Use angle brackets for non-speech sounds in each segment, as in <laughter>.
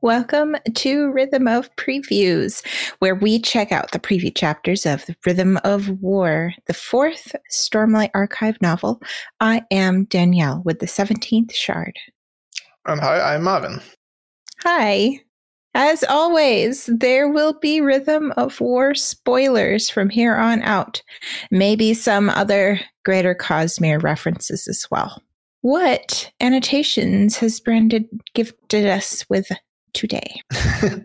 Welcome to Rhythm of Previews, where we check out the preview chapters of The Rhythm of War, the fourth Stormlight Archive novel. I am Danielle with the 17th Shard. And hi, I'm Marvin. Hi. As always, there will be Rhythm of War spoilers from here on out. Maybe some other Greater Cosmere references as well. What annotations has Brandon gifted us with today? <laughs>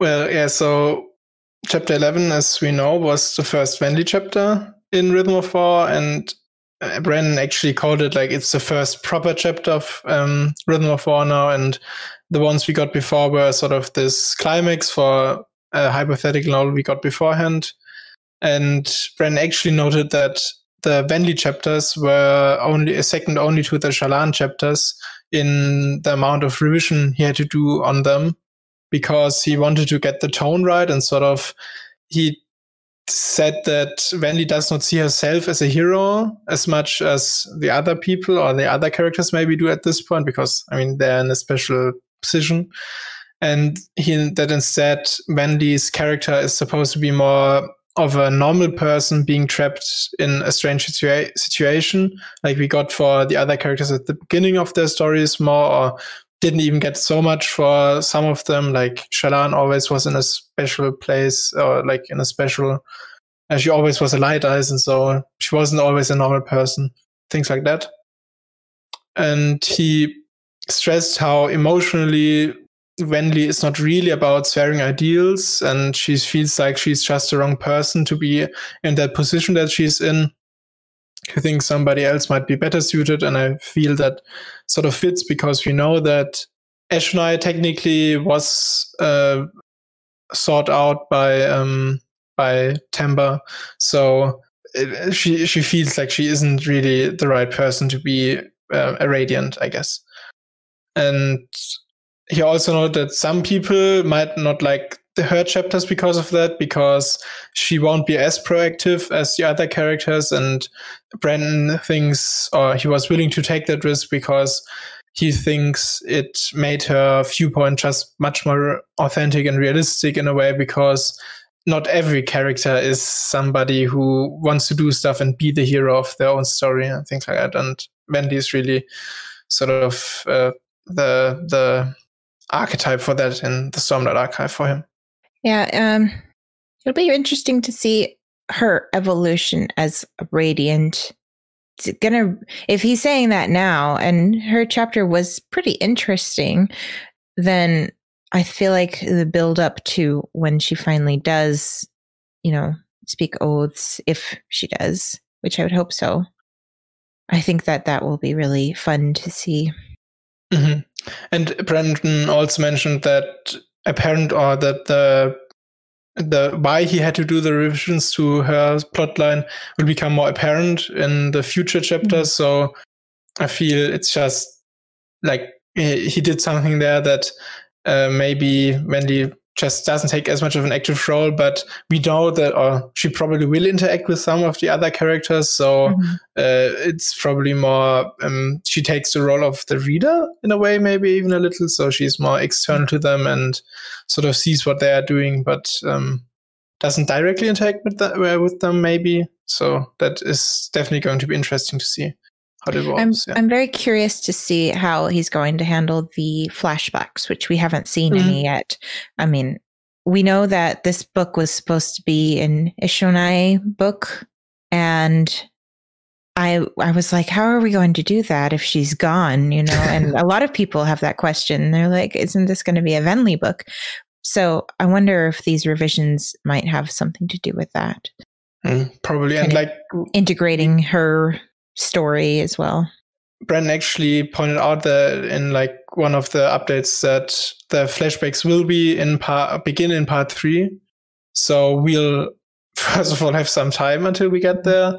well, yeah, so chapter 11, as we know, was the first Venli chapter in Rhythm of War, and uh, Brandon actually called it like it's the first proper chapter of um, Rhythm of War now, and the ones we got before were sort of this climax for a hypothetical novel we got beforehand. And Brandon actually noted that the Venli chapters were only second only to the Shallan chapters, in the amount of revision he had to do on them because he wanted to get the tone right and sort of he said that Venli does not see herself as a hero as much as the other people or the other characters maybe do at this point because I mean they're in a special position. And he that instead Venli's character is supposed to be more of a normal person being trapped in a strange situa- situation, like we got for the other characters at the beginning of their stories more, or didn't even get so much for some of them. Like Shallan always was in a special place, or like in a special. Uh, she always was a light eyes, and so she wasn't always a normal person. Things like that. And he stressed how emotionally Venli is not really about sharing ideals, and she feels like she's just the wrong person to be in that position that she's in. I think somebody else might be better suited, and I feel that sort of fits because we know that Eshonai technically was uh, sought out by um, by Timbre, so it, she she feels like she isn't really the right person to be uh, a radiant, I guess. And he also noted that some people might not like her chapters because of that, because she won't be as proactive as the other characters. And Brandon thinks, or he was willing to take that risk because he thinks it made her viewpoint just much more authentic and realistic in a way because not every character is somebody who wants to do stuff and be the hero of their own story and things like that. And Venli is really sort of uh, the the archetype for that in the Stormlight archive for him. Yeah, um, it'll be interesting to see her evolution as a radiant. It's gonna if he's saying that now, and her chapter was pretty interesting, then I feel like the build up to when she finally does, you know, speak oaths, if she does, which I would hope so. I think that that will be really fun to see. Mm-hmm. And Brandon also mentioned that apparent or that the the why he had to do the revisions to her plotline will become more apparent in the future chapters. Mm-hmm. So I feel it's just like he, he did something there that uh, maybe Venli just doesn't take as much of an active role, but we know that or she probably will interact with some of the other characters. So mm-hmm. uh, it's probably more, um, she takes the role of the reader in a way, maybe even a little. So she's more external to them and sort of sees what they are doing, but um, doesn't directly interact with, the, uh, with them, maybe. So that is definitely going to be interesting to see it I'm, yeah. I'm very curious to see how he's going to handle the flashbacks, which we haven't seen mm-hmm. any yet. I mean, we know that this book was supposed to be an Eshonai book, and I I was like, how are we going to do that if she's gone? You know, and <laughs> a lot of people have that question. They're like, isn't this going to be a Venli book? So I wonder if these revisions might have something to do with that. Mm, probably, kind and like integrating her story as well. Brandon actually pointed out that in like one of the updates that the flashbacks will be in part begin in part three. So we'll <laughs> first of all have some time until we get there.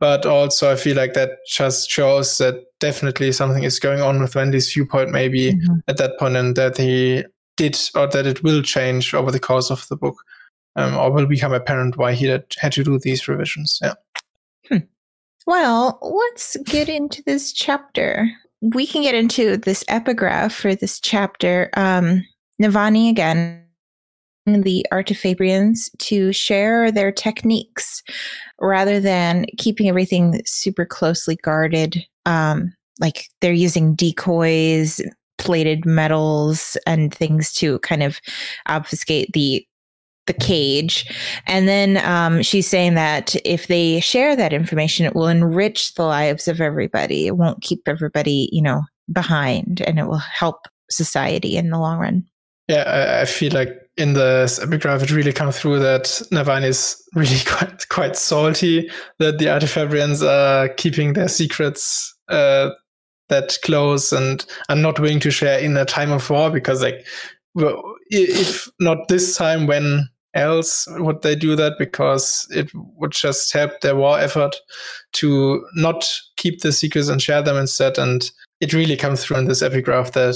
But also I feel like that just shows that definitely something is going on with Venli's viewpoint maybe mm-hmm. at that point and that he did or that it will change over the course of the book. Um, or will become apparent why he had, had to do these revisions. Yeah. Well, let's get into this chapter. we can get into this epigraph for this chapter. Um, Navani again, the Artifabrians to share their techniques rather than keeping everything super closely guarded. Um, like they're using decoys, plated metals, and things to kind of obfuscate the the cage. And then um, she's saying that if they share that information, it will enrich the lives of everybody. It won't keep everybody, you know, behind, and it will help society in the long run. Yeah, I, I feel like in the epigraph, it really comes through that Navani is really <laughs> quite quite salty that the Artifabrians are keeping their secrets uh, that close and are not willing to share in a time of war because, like, well, if not this time, when else would they do that because it would just help their war effort to not keep the secrets and share them instead. And it really comes through in this epigraph that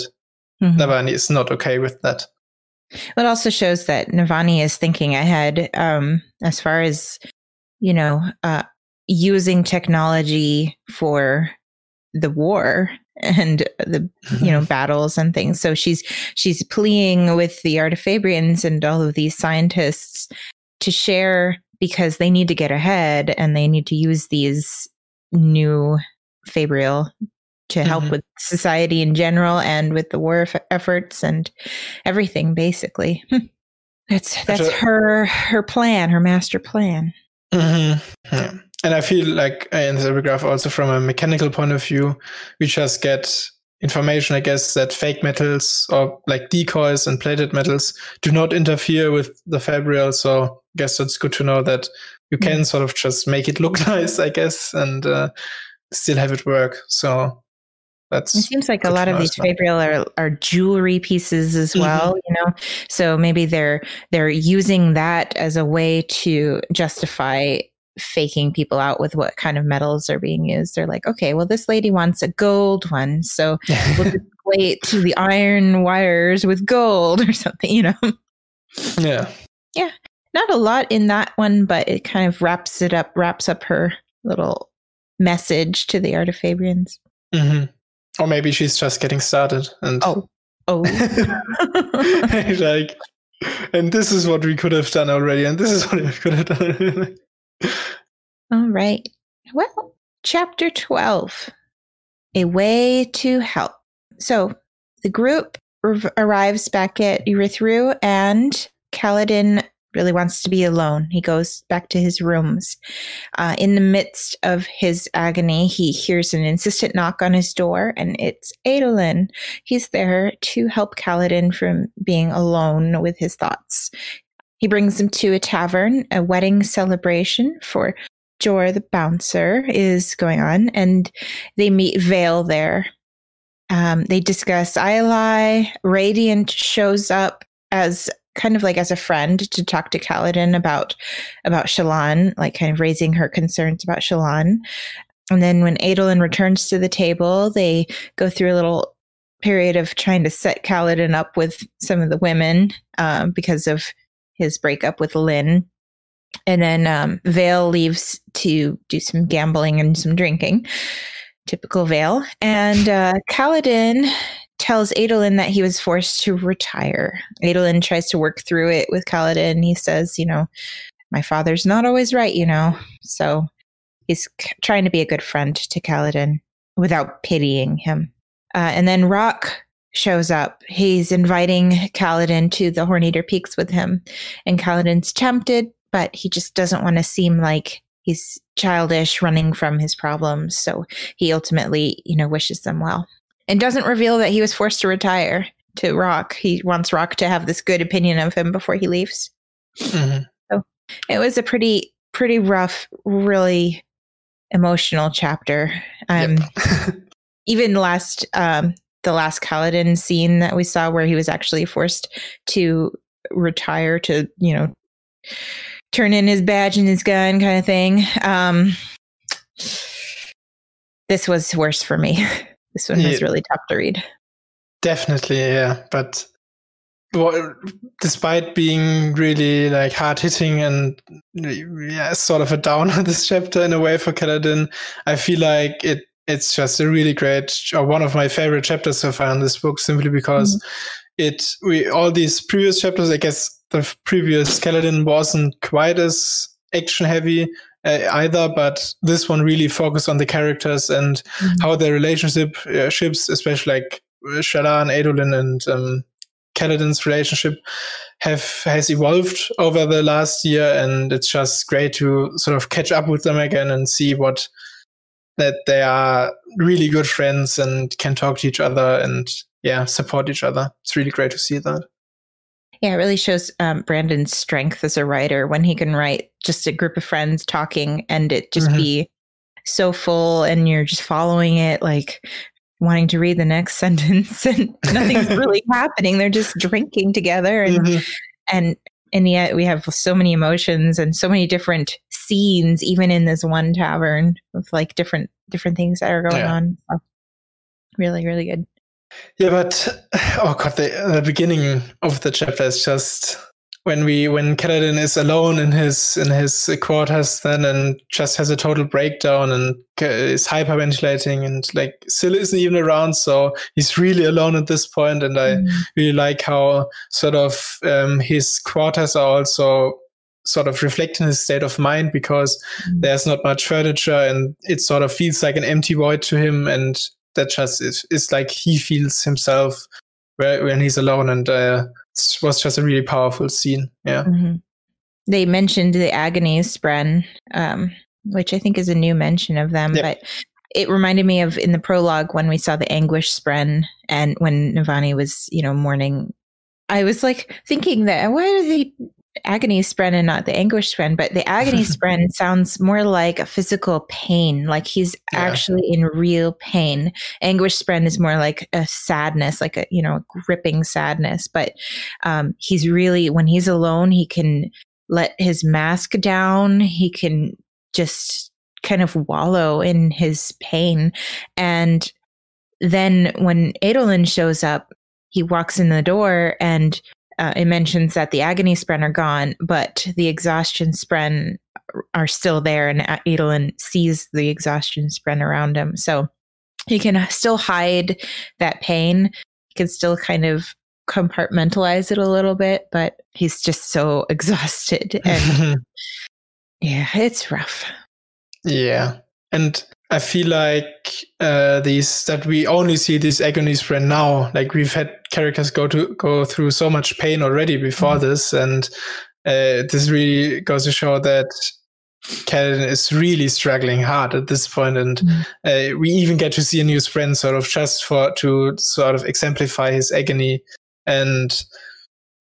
mm-hmm. Navani is not okay with that. It also shows that Navani is thinking ahead um, as far as, you know, uh, using technology for the war and the you know <laughs> battles and things so she's she's pleading with the artifabrians and all of these scientists to share because they need to get ahead and they need to use these new fabrial to help mm-hmm. with society in general and with the war efforts and everything basically hmm. that's that's her her plan her master plan mm-hmm. yeah and I feel like in the epigraph also from a mechanical point of view, we just get information, I guess, that fake metals or like decoys and plated metals do not interfere with the fabrial. So I guess it's good to know that you can mm. sort of just make it look <laughs> nice, I guess, and uh, still have it work. So that's it seems like a lot of these fabrial are, are jewelry pieces as mm-hmm. well, mm-hmm. you know. So maybe they're they're using that as a way to justify faking people out with what kind of metals are being used. They're like, okay, well, this lady wants a gold one, so <laughs> we'll to the iron wires with gold or something, you know? Yeah. Yeah. Not a lot in that one, but it kind of wraps it up, wraps up her little message to the Artifabrians. Mm-hmm. Or maybe she's just getting started and oh, oh, <laughs> like, and this is what we could have done already, and this is what we could have done. All right. Well, chapter 12 A Way to Help. So the group arrives back at Urithiru, and Kaladin really wants to be alone. He goes back to his rooms. Uh, in the midst of his agony, he hears an insistent knock on his door, and it's Adolin. He's there to help Kaladin from being alone with his thoughts. He brings them to a tavern. A wedding celebration for Jor the bouncer is going on, and they meet Veil there. Um, they discuss Ialai. Radiant shows up as kind of like as a friend to talk to Kaladin about about Shallan, like kind of raising her concerns about Shallan. And then when Adolin returns to the table, they go through a little period of trying to set Kaladin up with some of the women um, because of his breakup with Lyn. And then um, Veil leaves to do some gambling and some drinking. Typical Veil. And uh, Kaladin tells Adolin that he was forced to retire. Adolin tries to work through it with Kaladin. He says, you know, my father's not always right, you know. So he's c- trying to be a good friend to Kaladin without pitying him. Uh, and then Rock shows up. He's inviting Kaladin to the Horneater Peaks with him. And Kaladin's tempted, but he just doesn't want to seem like he's childish running from his problems. So he ultimately, you know, wishes them well. And doesn't reveal that he was forced to retire to Rock. He wants Rock to have this good opinion of him before he leaves. Mm-hmm. So it was a pretty, pretty rough, really emotional chapter. Um, yep. <laughs> even last um, the last Kaladin scene that we saw where he was actually forced to retire to, you know, turn in his badge and his gun kind of thing. Um, this was worse for me. <laughs> This one yeah. was really tough to read. Definitely, yeah. But well, despite being really like hard hitting and yeah, sort of a downer <laughs> this chapter in a way for Kaladin, I feel like it it's just a really great, or one of my favorite chapters so far in this book, simply because mm-hmm. it we all these previous chapters. I guess the previous Kaladin wasn't quite as action heavy uh, either, but this one really focused on the characters and mm-hmm. how their relationship uh, ships, especially like Shallan, Adolin, and um, Kaladin's relationship have has evolved over the last year, and it's just great to sort of catch up with them again and see what that they are really good friends and can talk to each other and yeah support each other. It's really great to see that. Yeah, it really shows um, Brandon's strength as a writer when he can write just a group of friends talking and it just mm-hmm. be so full and you're just following it like wanting to read the next <laughs> sentence and nothing's <laughs> really happening. They're just drinking together and mm-hmm. and and yet we have so many emotions and so many different scenes even in this one tavern with like different different things that are going yeah. on. really, really good. Yeah, but <sighs> oh god, the, the beginning of the chapter is just when we when Kaladin is alone in his in his quarters then and just has a total breakdown and is hyperventilating and like Syl isn't even around so he's really alone at this point and I mm. really like how sort of um, his quarters are also sort of reflecting his state of mind because mm. there's not much furniture and it sort of feels like an empty void to him and that just is, is like he feels himself when he's alone and uh, it was just a really powerful scene. Yeah. Mm-hmm. They mentioned the agony spren, um, which I think is a new mention of them, but it reminded me of in the prologue when we saw the anguish spren and when Navani was, you know, mourning. I was like thinking that why are they agony spren and not the anguish spren, but the agony <laughs> spren sounds more like a physical pain, like he's yeah. actually in real pain. Anguish spren is more like a sadness, like a you know gripping sadness. But um, he's really when he's alone, he can let his mask down. He can just kind of wallow in his pain, and then when Adolin shows up, he walks in the door and uh, it mentions that the agony spren are gone, but the exhaustion spren are still there, and Adolin sees the exhaustion spren around him. So he can still hide that pain. He can still kind of compartmentalize it a little bit, but he's just so <laughs> exhausted. And <laughs> yeah, it's rough. Yeah. And I feel like uh, these that we only see these agony spren now. Like we've had characters go to go through so much pain already before mm-hmm. this, and uh, this really goes to show that Kaladin is really struggling hard at this point, and mm-hmm. uh, we even get to see a new spren sort of just for to sort of exemplify his agony. And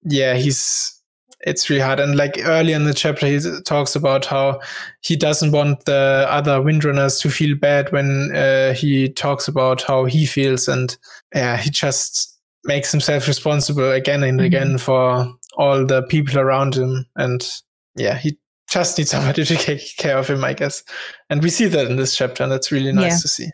yeah, he's it's really hard. And like early in the chapter, he talks about how he doesn't want the other windrunners to feel bad when uh, he talks about how he feels, and yeah, he just makes himself responsible again and mm-hmm. again for all the people around him, and yeah, he just needs <laughs> somebody to take care of him, I guess. And we see that in this chapter, and that's really nice yeah. to see.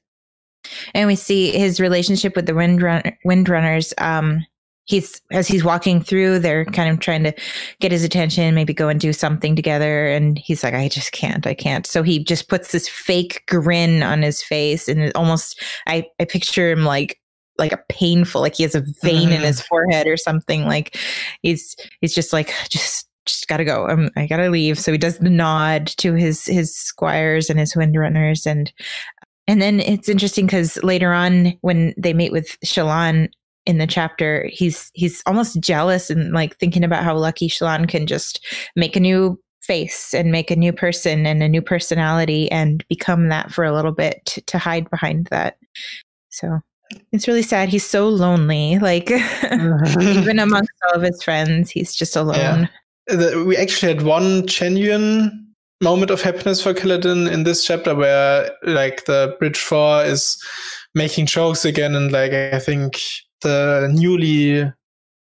And we see his relationship with the windrun- windrunners. Um, he's as he's walking through they're kind of trying to get his attention maybe go and do something together. And he's like i just can't i can't. So he just puts this fake grin on his face and it almost i i picture him like like a painful like he has a vein mm. in his mm. forehead or something. Like he's he's just like just just gotta go. Um, i gotta leave. So he does the nod to his his squires and his windrunners. And and then it's interesting because later on when they meet with Shallan in the chapter, he's he's almost jealous and like thinking about how lucky Shallan can just make a new face and make a new person and a new personality and become that for a little bit to, to hide behind that. So it's really sad. He's so lonely. Like <laughs> even <laughs> amongst all of his friends, he's just alone. Yeah. We actually had one genuine moment of happiness for Kaladin in this chapter where like the Bridge Four is making jokes again and like I think the newly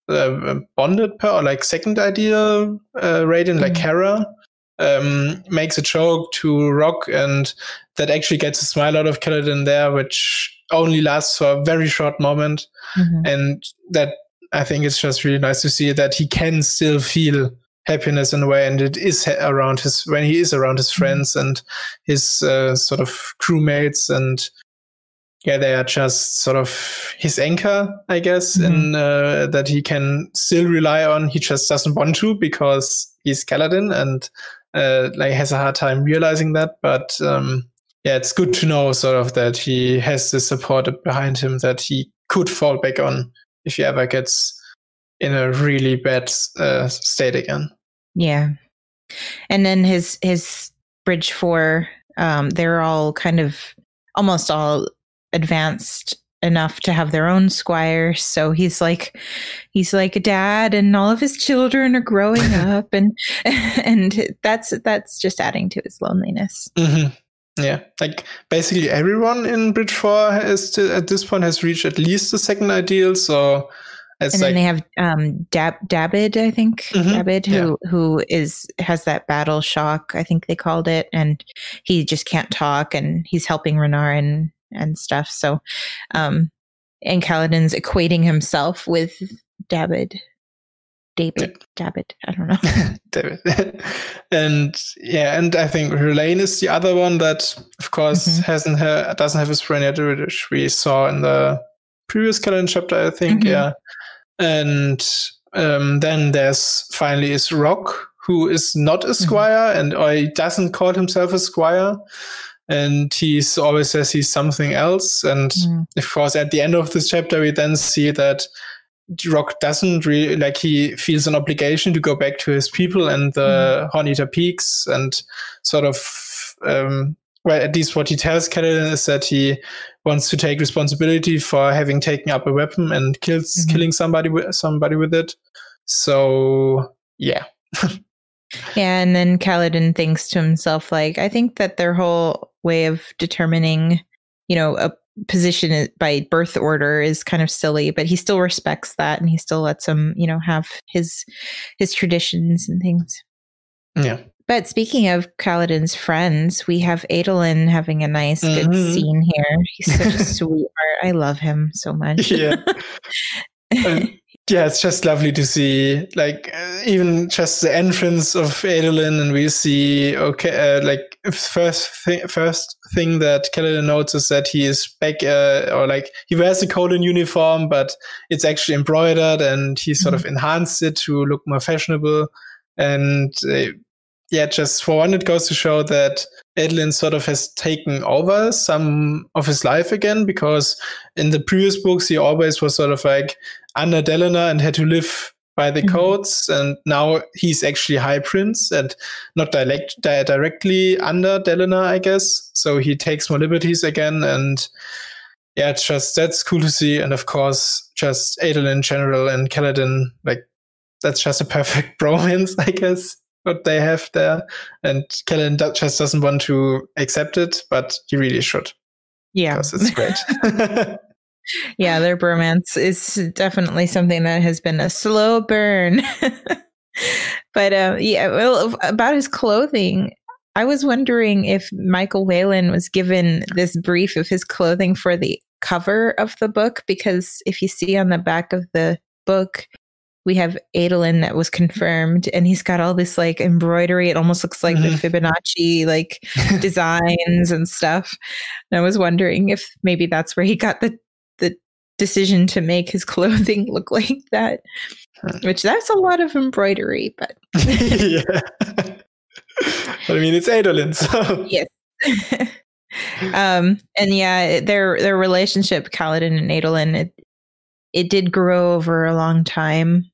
uh, bonded per or like second ideal uh, radiant, mm-hmm. like Kara, um, makes a joke to Rock, and that actually gets a smile out of Kaladin there, which only lasts for a very short moment. Mm-hmm. And that I think it's just really nice to see that he can still feel happiness in a way, and it is around his when he is around his mm-hmm. friends and his uh, sort of crewmates and yeah, they are just sort of his anchor, I guess, mm-hmm. and uh, that he can still rely on. He just doesn't want to because he's Kaladin and uh, like has a hard time realizing that. But um, yeah, it's good to know sort of that he has the support behind him that he could fall back on if he ever gets in a really bad uh, state again. Yeah, and then his his bridge four, um, they're all kind of almost all advanced enough to have their own squire so he's like he's like a dad and all of his children are growing <laughs> up and and that's that's just adding to his loneliness mm-hmm. yeah like basically everyone in bridge 4 has to, at this point has reached at least the second ideal so it's and like, then they have um Dab Dabbid, I think. Mm-hmm, Dabbid, who yeah. who is has that battle shock, I think they called it, and he just can't talk and he's helping Renarin and stuff. So, um, and Kaladin's equating himself with David. David, David, I don't know. <laughs> David. <laughs> and yeah, and I think Rlain is the other one that, of course, mm-hmm. hasn't ha- doesn't have his brain yet, which we saw in the previous Kaladin chapter, I think. Mm-hmm. Yeah. And um, then there's finally is Rock, who is not a mm-hmm. squire mm-hmm. and or he doesn't call himself a squire and he always says he's something else. And mm. of course, at the end of this chapter, we then see that Rock doesn't really like he feels an obligation to go back to his people and the mm. Horneater Peaks and sort of. Um, well, at least what he tells Kaladin is that he wants to take responsibility for having taken up a weapon and kills mm-hmm. killing somebody with somebody with it. So yeah. <laughs> yeah, and then Kaladin thinks to himself, like, I think that their whole way of determining, you know, a position by birth order is kind of silly, but he still respects that and he still lets him, you know, have his his traditions and things. Yeah. But speaking of Kaladin's friends, we have Adolin having a nice, mm-hmm. good scene here. He's such a <laughs> sweetheart. I love him so much. Yeah. <laughs> yeah, it's just lovely to see, like uh, even just the entrance of Adolin, and we see okay, uh, like first thing, first thing that Kaladin notes is that he is back, uh, or like he wears a Kholin uniform, but it's actually embroidered, and he sort mm-hmm. of enhanced it to look more fashionable, and uh, yeah, just for one, it goes to show that Adolin sort of has taken over some of his life again because in the previous books he always was sort of like under Dalinar and had to live by the mm-hmm. codes and now he's actually high prince and not direct di- directly under Dalinar I guess so he takes more liberties again and yeah just that's cool to see and of course just Adolin in general and Kaladin like that's just a perfect <laughs> bromance I guess what they have there. And Kellen just doesn't want to accept it, but he really should. Yeah. Because it's great. <laughs> <laughs> yeah, their bromance is definitely something that has been a slow burn. <laughs> but uh, yeah, well, about his clothing, I was wondering if Michael Whelan was given this brief of his clothing for the cover of the book, because if you see on the back of the book, we have Adolin that was confirmed, and he's got all this like embroidery. It almost looks like mm-hmm. the Fibonacci like <laughs> designs and stuff. And I was wondering if maybe that's where he got the the decision to make his <laughs> clothing look like that. Which that's a lot of embroidery, but <laughs> yeah. I mean, it's Adolin, so yes. <laughs> um, and yeah, their their relationship, Kaladin and Adolin, it, it did grow over a long time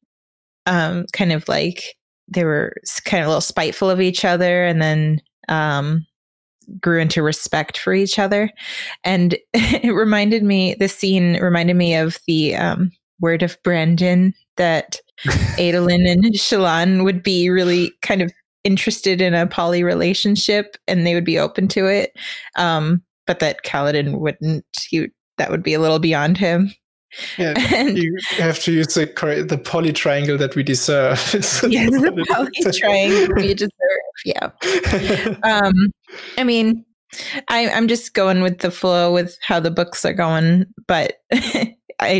um, kind of like they were kind of a little spiteful of each other and then um, grew into respect for each other. And <laughs> it reminded me, the scene reminded me of the um, word of Brandon that <laughs> Adolin and Shallan would be really kind of interested in a poly relationship and they would be open to it. Um, but that Kaladin wouldn't. He, that would be a little beyond him. Yeah, <laughs> and, you have to use the the poly triangle that we deserve. <laughs> yes, the poly <laughs> triangle we deserve. Yeah. um, I mean, I, I'm just going with the flow with how the books are going, but I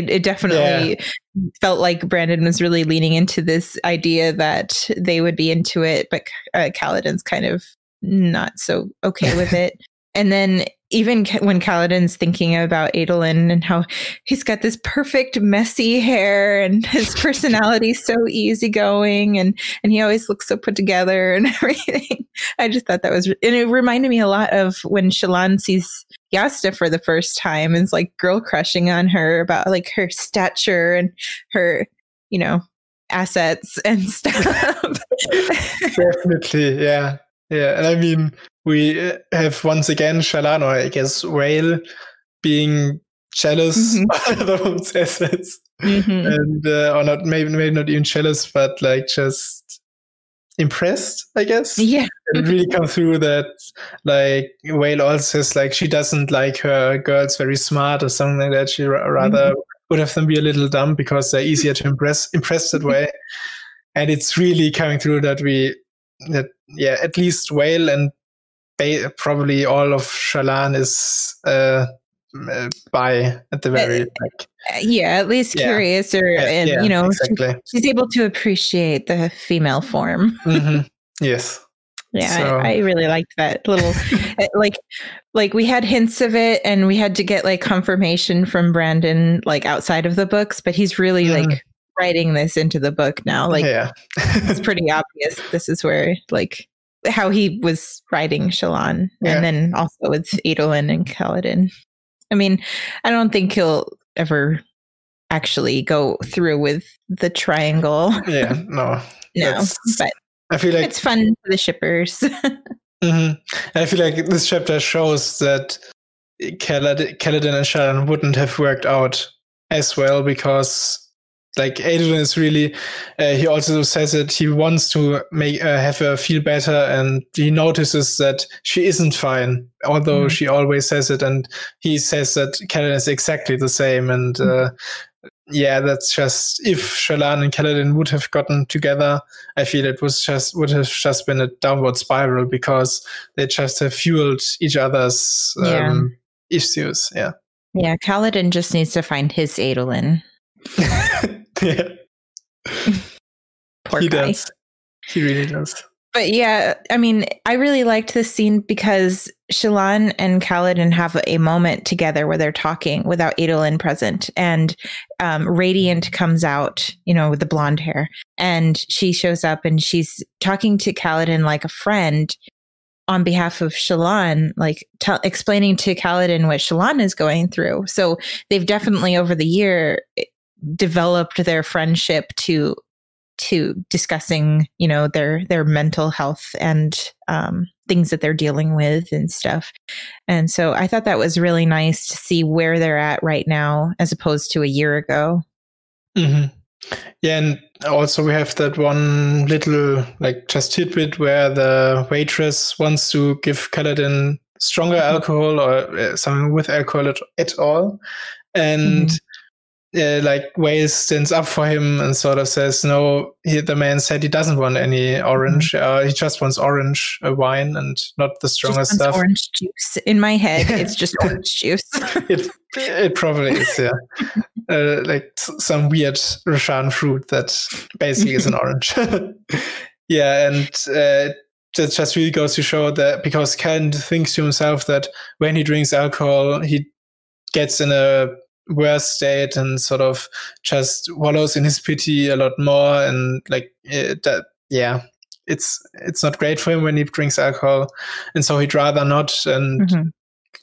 it definitely yeah. felt like Brandon was really leaning into this idea that they would be into it, but uh, Kaladin's kind of not so okay with it. And then even when Kaladin's thinking about Adolin and how he's got this perfect messy hair and <laughs> his personality's so easygoing and and he always looks so put together and <laughs> everything. I just thought that was and it reminded me a lot of when Shallan sees Jasnah for the first time and is like girl crushing on her about like her stature and her, you know, assets and <laughs> stuff. Definitely, yeah. Yeah, and I mean, we have once again Shallan, or I guess Veil, being jealous mm-hmm. <laughs> of own assets, mm-hmm. and uh, or not maybe maybe not even jealous, but like just impressed, I guess. Yeah, and really come through that like Veil also says like she doesn't like her girls very smart or something like that. She r- rather mm-hmm. would have them be a little dumb because they're easier to impress impress that way. and it's really coming through that we that yeah at least Veil and probably all of Shallan is uh, uh, by at the very uh, like yeah at least yeah. curious or yeah, and yeah, you know exactly. she's able to appreciate the female form mm-hmm. <laughs> yes yeah so. I, I, really liked that little <laughs> uh, like like we had hints of it and we had to get like confirmation from brandon like outside of the books but he's really mm. like writing this into the book now like yeah it's <laughs> pretty obvious this is where like how he was writing Shallan, yeah. and then also with Adolin and Kaladin. I mean, I don't think he'll ever actually go through with the triangle. Yeah, <laughs> no, no, but I feel like it's fun for the shippers. <laughs> mm-hmm. I feel like this chapter shows that Kaladin, Kaladin and Shallan wouldn't have worked out as well because like Adolin is really uh, he also says that he wants to make uh, have her feel better and he notices that she isn't fine although mm-hmm. she always says it and he says that Kaladin is exactly the same and mm-hmm. uh, yeah that's just if Shallan and Kaladin would have gotten together I feel it was just would have just been a downward spiral because they just have fueled each other's um, yeah. issues yeah yeah Kaladin just needs to find his Adolin <laughs> yeah. <laughs> Poor he guy. does. He really does. But yeah, I mean, I really liked this scene because Shallan and Kaladin have a moment together where they're talking without Adolin present. And um, Radiant comes out, you know, with the blonde hair. And she shows up and she's talking to Kaladin like a friend on behalf of Shallan, like t- explaining to Kaladin what Shallan is going through. So they've definitely over the year developed their friendship to to discussing you know their their mental health and um, things that they're dealing with and stuff and so i thought that was really nice to see where they're at right now as opposed to a year ago mm-hmm. yeah and also we have that one little like just tidbit where the waitress wants to give Kaladin stronger mm-hmm. alcohol or uh, something with alcohol at, at all and mm-hmm uh, like Veil stands up for him and sort of says, "No, he, the man said he doesn't want any orange. Mm-hmm. Uh, he just wants orange uh, wine and not the strongest stuff." Orange juice. In my head, <laughs> it's just orange <laughs> juice. it it probably is, yeah. <laughs> Uh, like some weird Rosharan fruit that basically is an orange. yeah, and uh, that just really goes to show that because Ken thinks to himself that when he drinks alcohol, he gets in a worse state and sort of just wallows in his pity a lot more and like it, that yeah it's it's not great for him when he drinks alcohol and so he'd rather not and mm-hmm.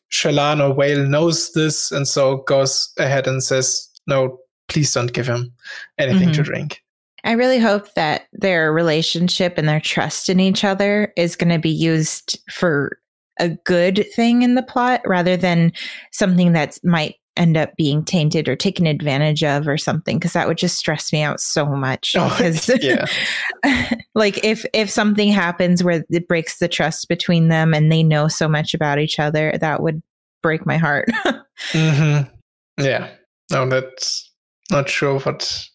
Shallan or Veil knows this and so goes ahead and says no please don't give him anything mm-hmm. to drink I really hope that their relationship and their trust in each other is going to be used for a good thing in the plot rather than something that might end up being tainted or taken advantage of or something because that would just stress me out so much oh, <laughs> because <laughs> yeah. like if if something happens where it breaks the trust between them and they know so much about each other that would break my heart <laughs> mm-hmm. yeah no that's not sure what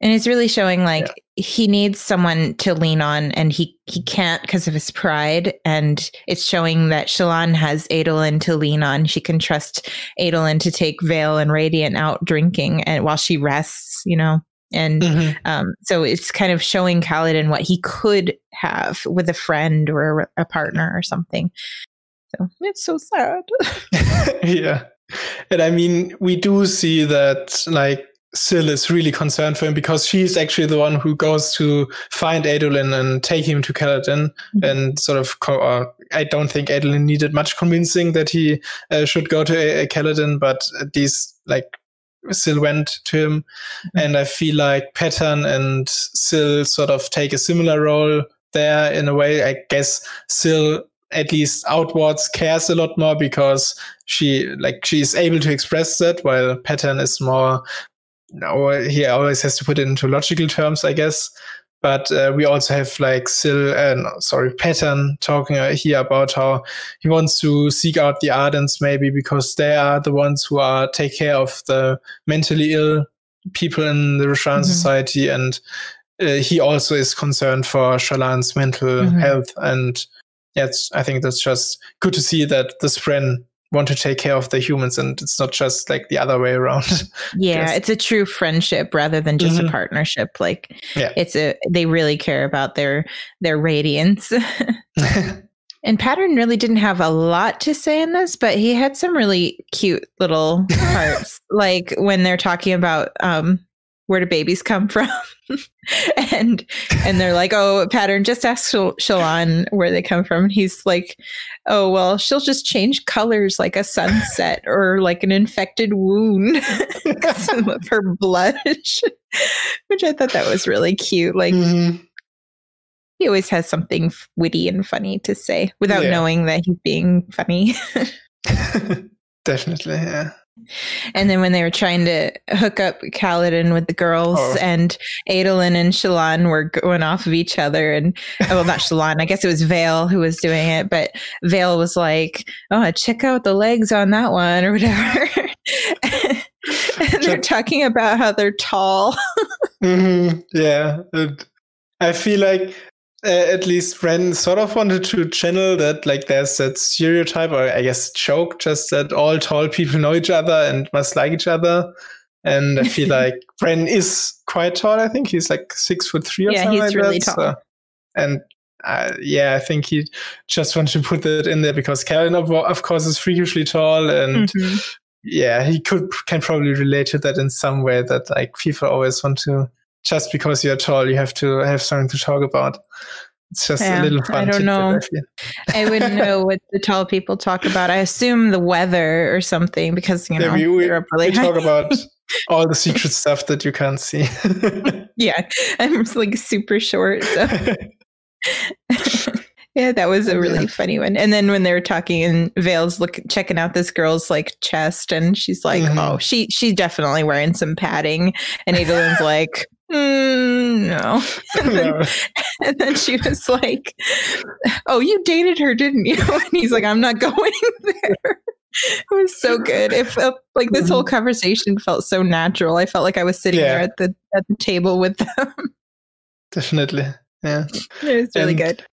and it's really showing like yeah. He needs someone to lean on and he he can't because of his pride and it's showing that Shallan has Adolin to lean on she can trust Adolin to take Vale and Radiant out drinking and while she rests you know and mm-hmm. um, so it's kind of showing Kaladin what he could have with a friend or a partner or something So it's so sad. <laughs> yeah. And I mean, we do see that like Syl is really concerned for him because she's actually the one who goes to find Adolin and take him to Kaladin mm-hmm. and sort of. Co- uh, I don't think Adolin needed much convincing that he uh, should go to a- a Kaladin, but these like Syl went to him, mm-hmm. and I feel like Pattern and Syl sort of take a similar role there in a way. I guess Syl at least outwards cares a lot more because she like she's able to express that while pattern is more no, he always has to put it into logical terms, I guess. But uh, we also have like Syl, uh, no, sorry, Pattern talking uh, here about how he wants to seek out the Ardents maybe because they are the ones who are take care of the mentally ill people in the Rosharan mm-hmm. society, and uh, he also is concerned for Shallan's mental mm-hmm. health. And yes, I think that's just good to see that the Spren want to take care of the humans and it's not just like the other way around <laughs> yeah it's a true friendship rather than just mm-hmm. a partnership like yeah. it's a they really care about their their radiance <laughs> <laughs> and pattern really didn't have a lot to say in this but he had some really cute little parts like when they're talking about um where do babies come from? <laughs> and and they're like, oh, pattern. Just ask Shal- Shallan where they come from. He's like, oh well, she'll just change colors like a sunset <laughs> or like an infected wound <laughs> of her blush, which I thought that was really cute. Like. Mm-hmm. He always has something witty and funny to say without yeah. knowing that he's being funny. Definitely, yeah. And then when they were trying to hook up Kaladin with the girls, oh. and Adolin and Shallan were going off of each other, and well, not <laughs> Shallan, I guess it was Veil who was doing it, but Veil was like, "Oh, check out the legs on that one," or whatever. and they're talking about how they're tall. mm-hmm. Yeah, I feel like at least Ren sort of wanted to channel that, like, there's that stereotype, or I guess joke, just that all tall people know each other and must like each other. And I feel <laughs> like Ren is quite tall. I think he's like six foot three or yeah, something he's like really that. Tall. So, and uh, yeah, I think he just wanted to put that in there because Karen, of, of course, is freakishly tall, and mm-hmm. yeah, he could can probably relate to that in some way. That like people always want to just because you're tall, you have to have something to talk about. It's just yeah, a little fun. I don't know. I, I wouldn't <laughs> know what the tall people talk about. I assume the weather or something because you know yeah, we, we, we talk about <laughs> all the secret stuff that you can't see. <laughs> yeah, I'm like super short. So. Yeah, that was a really funny one. And then when they were talking and Veil's look checking out this girl's like chest and she's like, mm-hmm. Oh, she she's definitely wearing some padding. And Adolin's like, mm, no. <laughs> And then, no. and then she was like, Oh, you dated her, didn't you? <laughs> And he's like, I'm not <laughs> going there. It was so good. It felt like this whole mm-hmm. conversation felt so natural. I felt like I was sitting yeah. there at the at the table with them. Definitely. Yeah. It was really and, good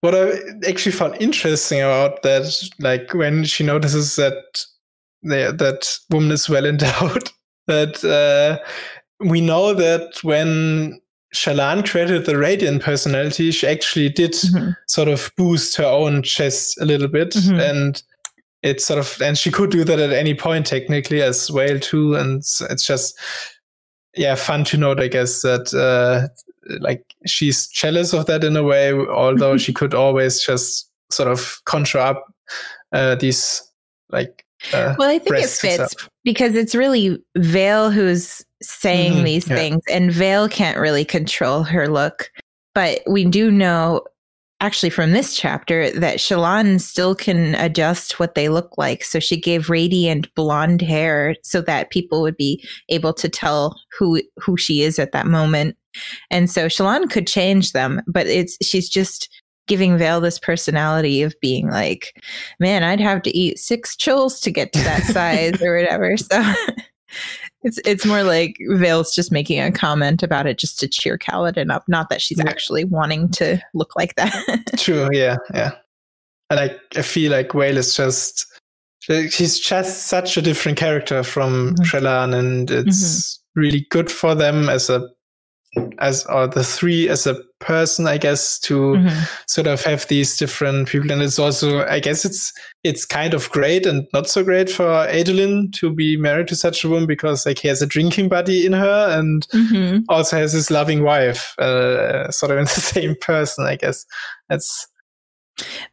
what I actually found interesting about that, like when she notices that the, that woman is well endowed, that uh, we know that when Shallan created the Radiant personality, she actually did mm-hmm. sort of boost her own chest a little bit, mm-hmm. and it's sort of and she could do that at any point technically as well too, and it's just yeah fun to note, I guess that uh, like she's jealous of that in a way, although she could always just sort of conjure up uh, these like. Uh, well, I think it fits because it's really Veil who's saying mm-hmm, these yeah. things, and Veil can't really control her look. But we do know actually from this chapter that Shallan still can adjust what they look like. So she gave radiant blonde hair so that people would be able to tell who who she is at that moment. And so Shallan could change them, but it's she's just giving Veil this personality of being like, man, I'd have to eat six chulls to get to that <laughs> size or whatever. So <laughs> it's it's more like Veil's just making a comment about it just to cheer Kaladin up, not that she's yeah. actually wanting to look like that. <laughs> True, yeah, yeah. And I, I feel like Veil is just she's just such a different character from mm-hmm. Shallan, and it's mm-hmm. really good for them as a as or the three as a person, I guess, to mm-hmm. sort of have these different people. And it's also, I guess, it's it's kind of great and not so great for Adolin to be married to such a woman because like he has a drinking buddy in her and mm-hmm. also has his loving wife, uh, sort of in the <laughs> same person. I guess that's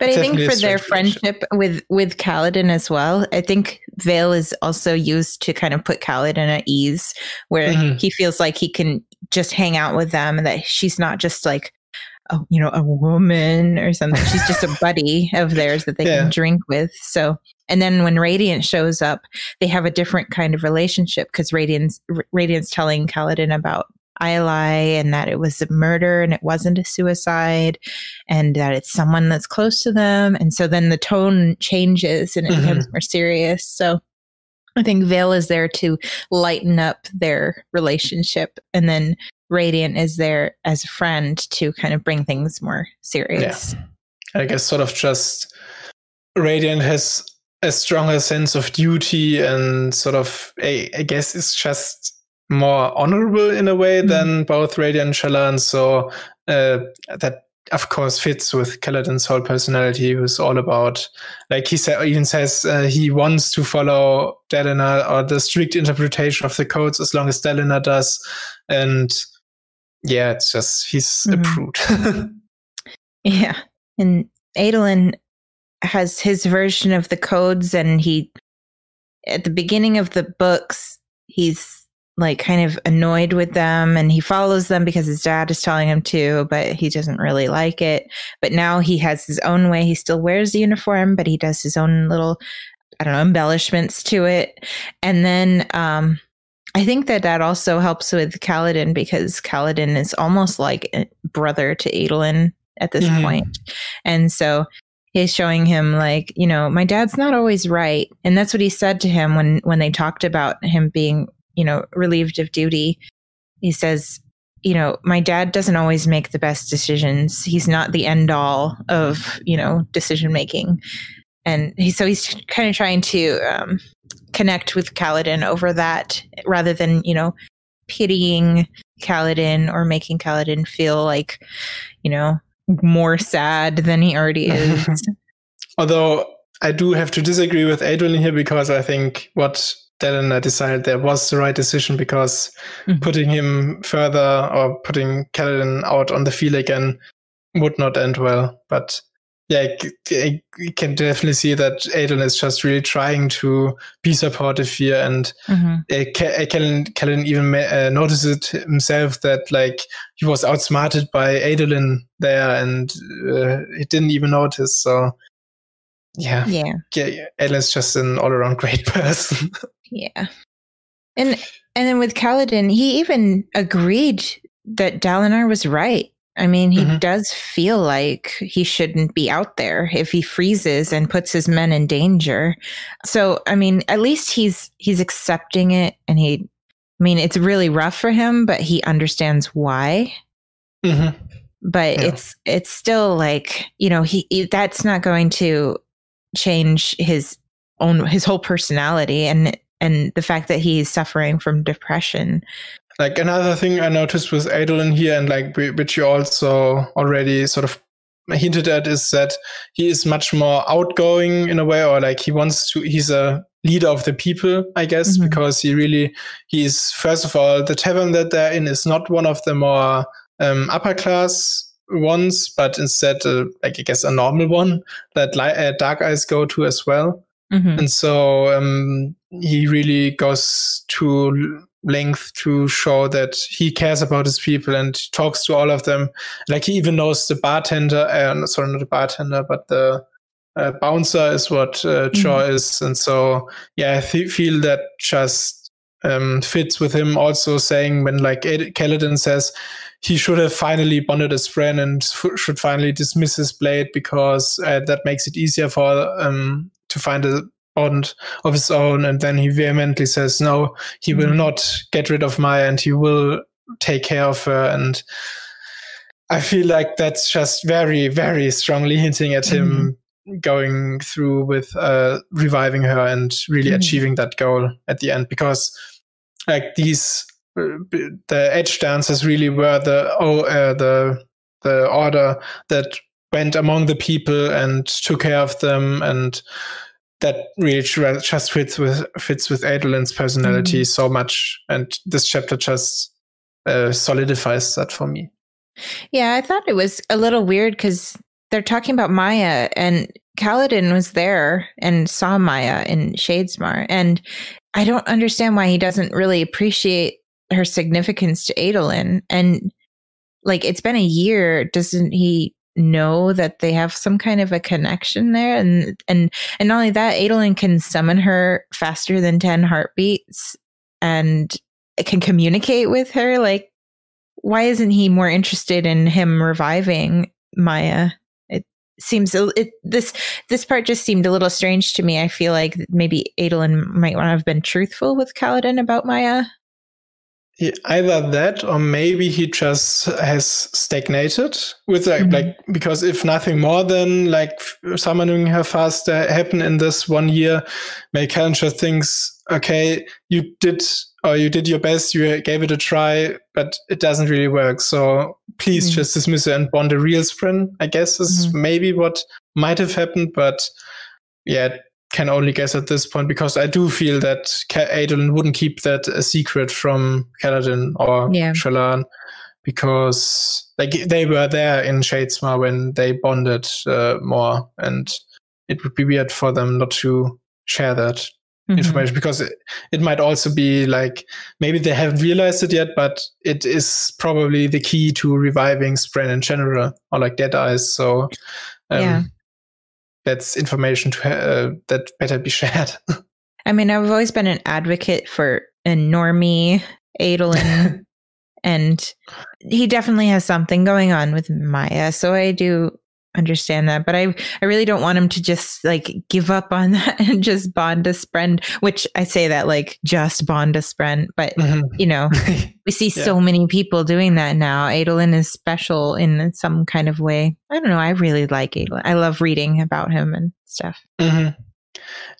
but I think for their friendship with with Kaladin as well, I think Veil is also used to kind of put Kaladin at ease, where mm-hmm. he feels like he can just hang out with them, and that she's not just like, a, you know, a woman or something. She's just a <laughs> buddy of theirs that they yeah. can drink with. So, and then when Radiant shows up, they have a different kind of relationship because Radiant's Radiant's telling Kaladin about Ialai and that it was a murder and it wasn't a suicide and that it's someone that's close to them. And so then the tone changes and it mm-hmm. becomes more serious. So I think Veil is there to lighten up their relationship. And then Radiant is there as a friend to kind of bring things more serious. Yeah. I guess sort of just Radiant has a stronger sense of duty and sort of, I, I guess it's just more honorable in a way mm-hmm. than both Radiant and Shallan. So uh, that of course fits with Kaladin's whole personality, who's all about like he said, even says uh, he wants to follow Dalinar or the strict interpretation of the codes as long as Dalinar does, and yeah, it's just he's mm-hmm. a prude. <laughs> yeah, and Adolin has his version of the codes, and he at the beginning of the books he's like kind of annoyed with them and he follows them because his dad is telling him to, but he doesn't really like it. But now he has his own way. He still wears the uniform, but he does his own little, I don't know, embellishments to it. And then, um, I think that that also helps with Kaladin because Kaladin is almost like a brother to Adolin at this mm. point. And so he's showing him like, you know, my dad's not always right. And that's what he said to him when when they talked about him being you know, relieved of duty, he says, you know, my dad doesn't always make the best decisions. He's not the end all of, you know, decision making. And he, so he's kind of trying to um, connect with Kaladin over that rather than, you know, pitying Kaladin or making Kaladin feel like, you know, more sad than he already <laughs> is. Although I do have to disagree with Adrian here because I think what Dalinar decided that was the right decision because mm-hmm. putting him further or putting Kaladin out on the field again would not end well. But yeah, I, can definitely see that Adolin is just really trying to be supportive here, and mm-hmm. Even uh, noticed it himself that like he was outsmarted by Adolin there, and uh, he didn't even notice. So yeah, yeah, yeah, Adolin's just an all-around great <laughs> person. Yeah. And and then with Kaladin, he even agreed that Dalinar was right. I mean, he mm-hmm. does feel like he shouldn't be out there if he freezes and puts his men in danger. So, I mean, at least he's he's accepting it and he I mean, it's really rough for him, but he understands why. Mm-hmm. But yeah. it's it's still like, you know, he, he that's not going to change his own his whole personality and and the fact that he's suffering from depression. Like another thing I noticed with Adolin here, and like which you also already sort of hinted at, is that he is much more outgoing in a way, or like he wants to. He's a leader of the people, I guess, mm-hmm. because he really he is first of all the tavern that they're in is not one of the more um, upper class ones, but instead, uh, like I guess, a normal one that li- uh, Dark Eyes go to as well. Mm-hmm. And so um, he really goes to length to show that he cares about his people and talks to all of them. Like he even knows the bartender, uh, sorry, not the bartender, but the uh, bouncer is what uh, mm-hmm. is. And so, yeah, I th- feel that just um, fits with him also saying when like Ed- Kaladin says he should have finally bonded his friend and f- should finally dismiss his blade because uh, that makes it easier for um, to find a bond of his own. And then he vehemently says, no, he will not get rid of Maya and he will take care of her. And I feel like that's just very, very strongly hinting at him mm-hmm. going through with uh, reviving her and really mm-hmm. achieving that goal at the end because like these the edge dancers really were the oh uh, the the order that went among the people and took care of them and that really just fits with fits with Adolin's personality mm-hmm. so much and this chapter just uh, solidifies that for me yeah i thought it was a little weird because they're talking about maya and Kaladin was there and saw Maya in Shadesmar and I don't understand why he doesn't really appreciate her significance to Adolin. And like it's been a year, doesn't he know that they have some kind of a connection there? And and and not only that, Adolin can summon her faster than 10 heartbeats and can communicate with her. Like, why isn't he more interested in him reviving Maya? It seems it, this this part just seemed a little strange to me. I feel like maybe Adolin might want to have been truthful with Kaladin about Maya either that or maybe he just has stagnated with like, mm-hmm. like because if nothing more than like summoning her faster happened in this one year may Challenger thinks okay you did or you did your best you gave it a try but it doesn't really work so please mm-hmm. just dismiss it and bond a real spren i guess is mm-hmm. maybe what might have happened but yeah can only guess at this point because I do feel that Adolin wouldn't keep that a secret from Kaladin or yeah. Shallan because like they were there in Shadesmar when they bonded uh, more, and it would be weird for them not to share that mm-hmm. information because it, it might also be like maybe they haven't realized it yet, but it is probably the key to reviving Spren in general or like Dead Eyes. So um, yeah that's information to uh, that better be <laughs> shared. I mean, I've always been an advocate for a normie Adolin, <laughs> and he definitely has something going on with Maya. So I do understand that, but I I really don't want him to just like give up on <laughs> that and just bond a Spren, which I say that like just bond a Spren, but mm-hmm. you know, <laughs> we see yeah. so many people doing that now. Adolin is special in some kind of way. I don't know. I really like Adolin. I love reading about him and stuff. Mm-hmm.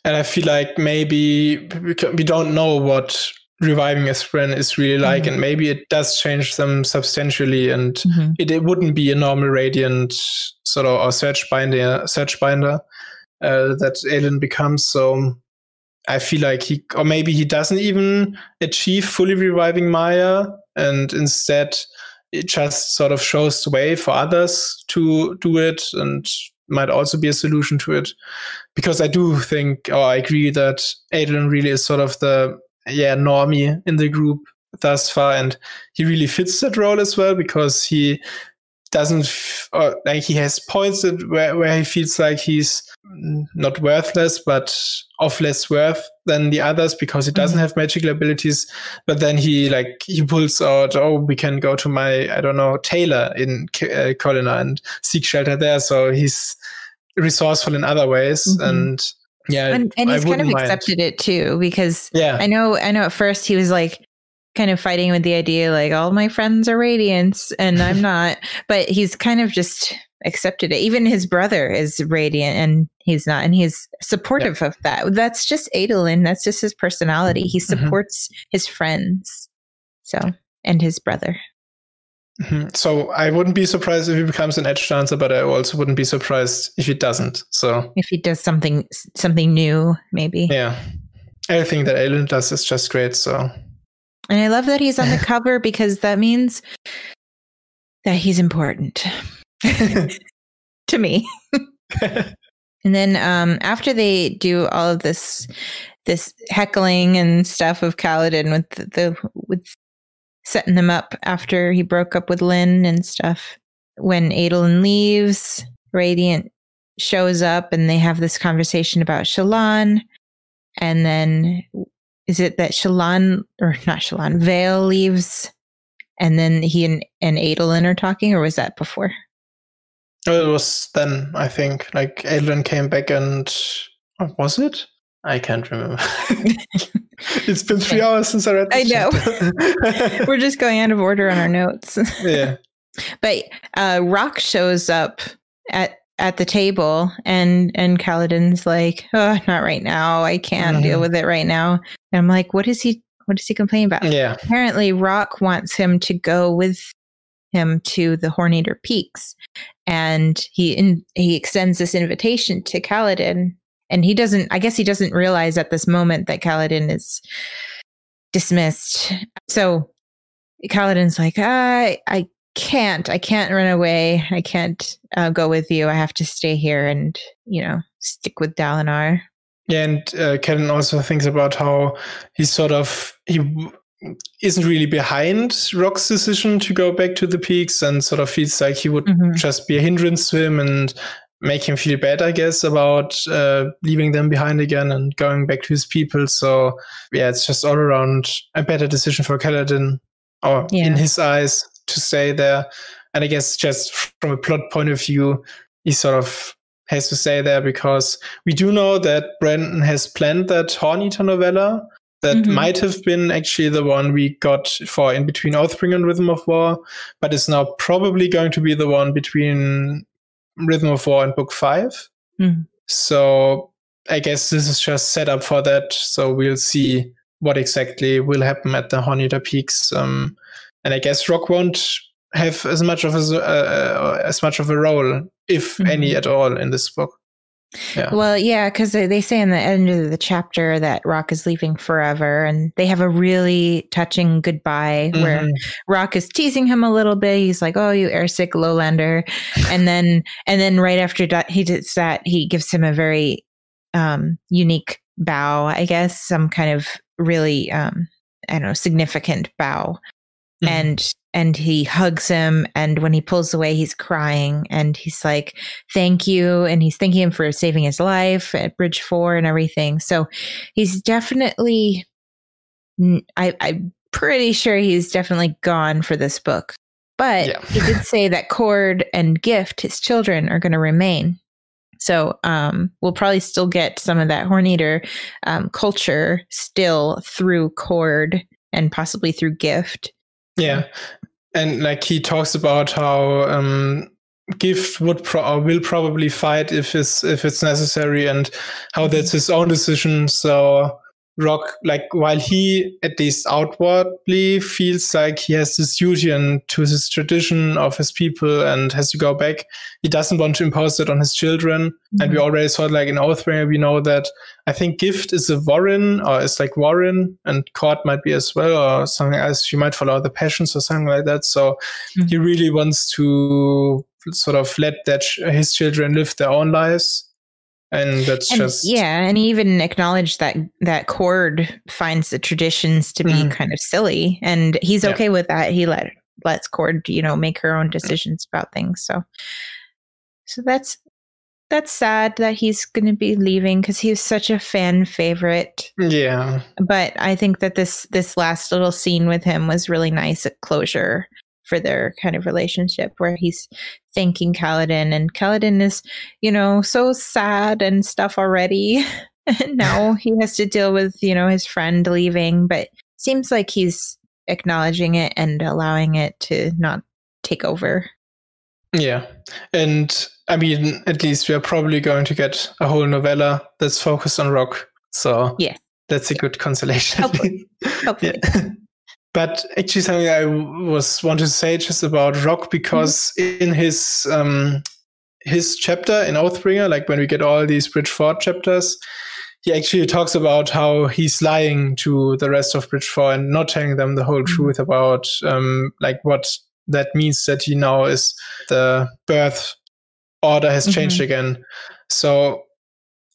And I feel like maybe we don't know what reviving a Spren is really like, mm-hmm. and maybe it does change them substantially, and mm-hmm. it, it wouldn't be a normal radiant sort of or Surgebinder search binder uh, that Adolin becomes. So I feel like he or maybe he doesn't even achieve fully reviving Maya, and instead it just sort of shows the way for others to do it, and might also be a solution to it. Because I do think, or I agree that Adolin really is sort of the yeah normie in the group thus far, and he really fits that role as well because he doesn't or like he has points where, where he feels like he's not worthless but of less worth than the others because he doesn't mm-hmm. have magical abilities but then he like he pulls out oh we can go to my i don't know tailor in uh, Kholinar and seek shelter there so he's resourceful in other ways mm-hmm. and yeah and, and he's kind of mind. accepted it too because yeah i know i know at first he was like kind of fighting with the idea like all my friends are radiants and I'm <laughs> not, but he's kind of just accepted it. Even his brother is radiant and he's not, and he's supportive yeah. of that. That's just Adolin. That's just his personality. He mm-hmm. supports mm-hmm. his friends. So, and his brother. Mm-hmm. So I wouldn't be surprised if he becomes an edge dancer, but I also wouldn't be surprised if he doesn't. So if he does something something new, maybe. Yeah. Everything that Adolin does is just great. So and I love that he's on the <laughs> cover because that means that he's important <laughs> to me. <laughs> and then um, after they do all of this this heckling and stuff of Kaladin with the, the with setting them up after he broke up with Lyn and stuff. When Adolin leaves, Radiant shows up and they have this conversation about Shallan. And then is it that Shallan or not Shallan Veil leaves and then he and, and Adolin are talking, or was that before? It was then, I think. Like Adolin came back and what was it? I can't remember. <laughs> <laughs> it's been three hours since I read I know. <laughs> We're just going out of order on our notes. yeah. But uh, Rock shows up at at the table and and Kaladin's like, oh, not right now. I can't mm-hmm. deal with it right now. And I'm like, what is he What is he complaining about? Yeah. Apparently, Rock wants him to go with him to the Horneater Peaks, and he in, he extends this invitation to Kaladin, and he doesn't. I guess he doesn't realize at this moment that Kaladin is dismissed. So Kaladin's like, I I can't, I can't run away. I can't uh, go with you. I have to stay here and you know stick with Dalinar. Yeah, and uh, Kaladin also thinks about how he sort of he isn't really behind Rock's decision to go back to the peaks and sort of feels like he would mm-hmm. just be a hindrance to him and make him feel bad, I guess, about uh, leaving them behind again and going back to his people. So yeah, it's just all around a better decision for Kaladin, or yeah. in his eyes, to stay there. And I guess just from a plot point of view, he sort of has to stay there because we do know that Brandon has planned that Horneater novella that mm-hmm. might have been actually the one we got for in between Oathbringer and Rhythm of War, but is now probably going to be the one between Rhythm of War and Book 5. Mm. So I guess this is just set up for that. So we'll see what exactly will happen at the Horneater Peaks. Um, and I guess Rock won't have as much of a, uh, uh, as much of a role, if mm-hmm. any at all, in this book. Yeah. Well, yeah, because they say in the end of the chapter that Rock is leaving forever, and they have a really touching goodbye mm-hmm. where Rock is teasing him a little bit. He's like, "Oh, you airsick lowlander," and then and then right after that, he does that. He gives him a very um, unique bow, I guess, some kind of really um, I don't know significant bow, mm-hmm. and and he hugs him and when he pulls away he's crying and he's like thank you and he's thanking him for saving his life at bridge four and everything so he's definitely I, i'm pretty sure he's definitely gone for this book but yeah. he did say that Cord and Gift his children are going to remain so um, we'll probably still get some of that horneater um, culture still through Cord and possibly through Gift yeah, and like he talks about how um, Gift would pro- will probably fight if it's if it's necessary, and how that's his own decision. So Rock, like while he at least outwardly feels like he has this duty and to his tradition of his people and has to go back, he doesn't want to impose it on his children. Mm-hmm. And we mm-hmm. already saw like in Oathbringer, we know that I think Gift is a Warren or is like Warren and Cord might be as well or something else. She might follow the passions or something like that. So mm-hmm. he really wants to sort of let that his children live their own lives and that's and, just yeah and he even acknowledged that that Cord finds the traditions to be mm-hmm. kind of silly and he's okay yeah. with that. He let lets Cord you know make her own decisions about things so. So that's that's sad that he's going to be leaving because he was such a fan favorite. Yeah. But i think that this this last little scene with him was really nice at closure for their kind of relationship where he's thanking Kaladin and Kaladin is, you know, so sad and stuff already. <laughs> and now <laughs> he has to deal with, you know, his friend leaving, but seems like he's acknowledging it and allowing it to not take over. Yeah. And I mean, at least we are probably going to get a whole novella that's focused on rock. So yeah. That's a good consolation. Hopefully. <laughs> Hopefully. Yeah. But actually, something I was want to say just about Rock because mm-hmm. in his um, his chapter in Oathbringer, like when we get all these Bridge Four chapters, he actually talks about how he's lying to the rest of Bridge Four and not telling them the whole mm-hmm. truth about um, like what that means that he now is the birth order has changed mm-hmm. again. So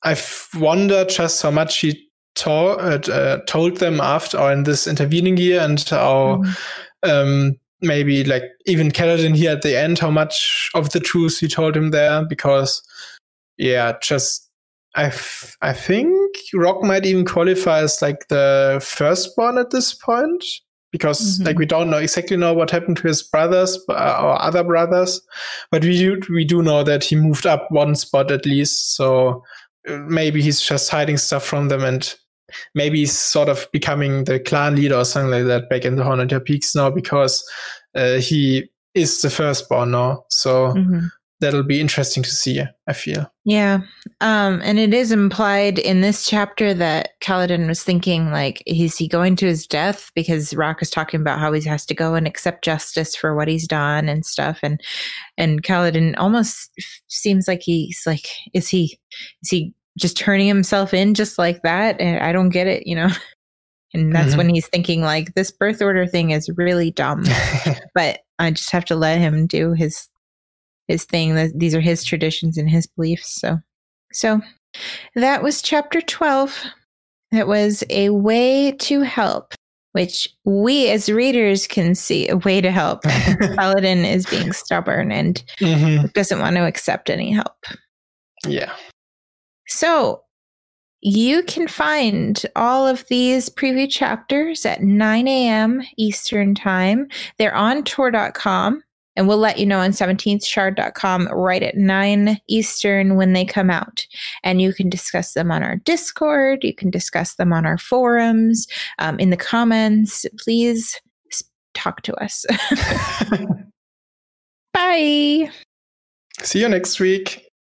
I've wondered just how much he to- uh, told them after or in this intervening year and how mm. um, maybe like even Kaladin here at the end, how much of the truth he told him there because yeah, just I, f- I think Rock might even qualify as like the firstborn at this point because mm-hmm. like we don't know exactly know what happened to his brothers uh, or other brothers, but we do we do know that he moved up one spot at least. So uh, maybe he's just hiding stuff from them and maybe he's sort of becoming the clan leader or something like that back in the Horneater Peaks now because uh, he is the firstborn now. So mm-hmm. that'll be interesting to see. I feel. Yeah, um, and it is implied in this chapter that Kaladin was thinking like, is he going to his death? Because Rock is talking about how he has to go and accept justice for what he's done and stuff, and and Kaladin almost seems like he's like, is he is he just turning himself in just like that? And I don't get it, you know. <laughs> And that's mm-hmm. when he's thinking like this birth order thing is really dumb. <laughs> but I just have to let him do his his thing. That these are his traditions and his beliefs. So so that was chapter 12. That was a way to help, which we as readers can see a way to help. <laughs> Kaladin is being stubborn and mm-hmm. doesn't want to accept any help. Yeah. So you can find all of these preview chapters at 9 a.m. Eastern Time. They're on tor.com, and we'll let you know on 17thshard.com right at 9 Eastern when they come out. And you can discuss them on our Discord, you can discuss them on our forums, um, in the comments. Please talk to us. <laughs> <laughs> Bye. See you next week.